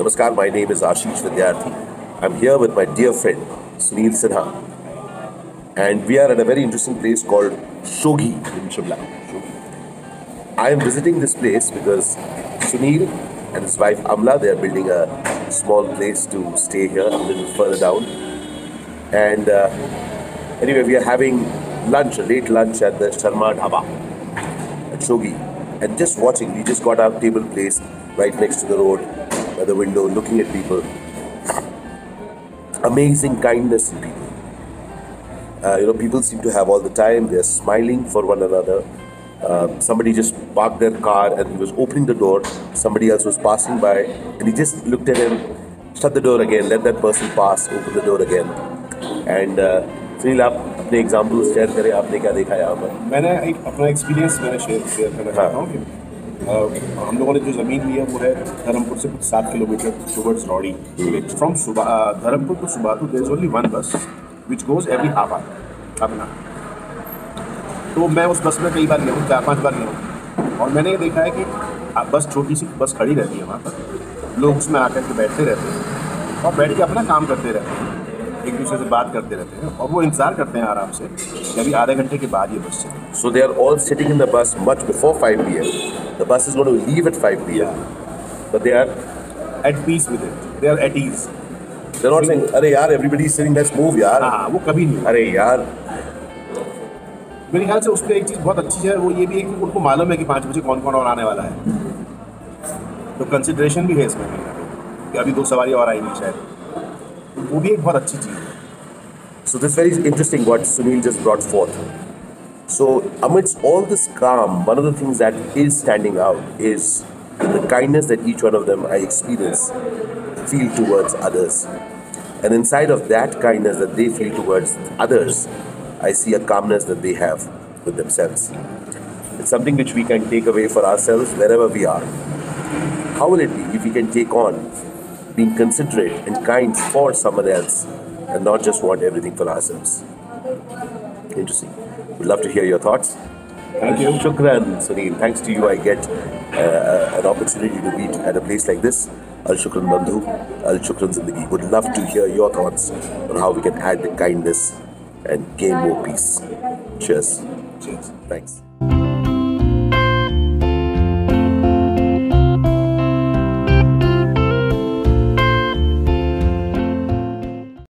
Namaskar, my name is Ashish Vidyarthi. I'm here with my dear friend Sunil Sinha. And we are at a very interesting place called Shogi in Shimla. I am visiting this place because Sunil and his wife Amla, they are building a small place to stay here a little further down. And uh, anyway, we are having lunch, a late lunch at the Sharma Dhaba at Shogi. And just watching, we just got our table placed right next to the road by the window, looking at people. Amazing kindness in people. Uh, you know, people seem to have all the time. They're smiling for one another. Um, somebody just parked their car and he was opening the door. Somebody else was passing by and he just looked at him, shut the door again, let that person pass, open the door again. And uh, Sunil आप अपने example share करें आपने क्या देखा यहाँ पर मैंने एक अपना एक्सपीरियंस मैंने शेयर शेयर करना चाहता हूँ कि अ, हम लोगों ने जो ज़मीन ली है वो है धर्मपुर से कुछ सात किलोमीटर टुवर्ड्स रौड़ी फ्रॉम सुबह Dharampur to Subathu there is only one bus which goes every half hour अपना। तो मैं उस बस में कई बार गया हूँ, चार पाँच बार गया हूँ। और मैंने ये देखा है कि बस छोटी सी बस खड़ी रहती है वहाँ पर। लोग उसमें आकर के बैठते रहते हैं। और बैठ के अपना काम करते रहते हैं। एक दूसरे से बात करते रहते हैं और वो इंतज़ार करते हैं आराम से कि अभी आधे घंटे के बाद ये बस चले So they are all sitting in the bus much before 5 p.m. The bus is going to leave at 5 p.m. But they are at peace with it. They are at ease. they're not saying, "अरे यार, everybody is sitting, let's move यार." हाँ वो कभी नहीं अरे यार, मेरे ख्याल से उस पर एक चीज़ बहुत अच्छी है वो ये भी है कि उनको मालूम है कि पाँच बजे कौन कौन और आने वाला है तो कंसिड्रेशन भी है इसमें कि अभी दो सवारी और आएँगी शायद वो भी एक बहुत अच्छी चीज़ है so this very interesting what Sunil just brought forth. So amidst all this calm, one of the things that is standing out is the kindness that each one of them I experience feel towards others. And inside of that kindness that they feel towards others, I see a calmness that they have with themselves. It's something which we can take away for ourselves wherever we are. How will it be if we can take on being considerate and kind for someone else and not just want everything for ourselves? Interesting. We'd love to hear your thoughts. Thank you. Shukran, Sunil. Thanks to you, I get uh, an opportunity to meet at a place like this. Al Shukran Bandhu, Al Shukran Zindagi. Would love to hear your thoughts on how we can add the kindness and gain more peace. Cheers. Cheers. Thanks.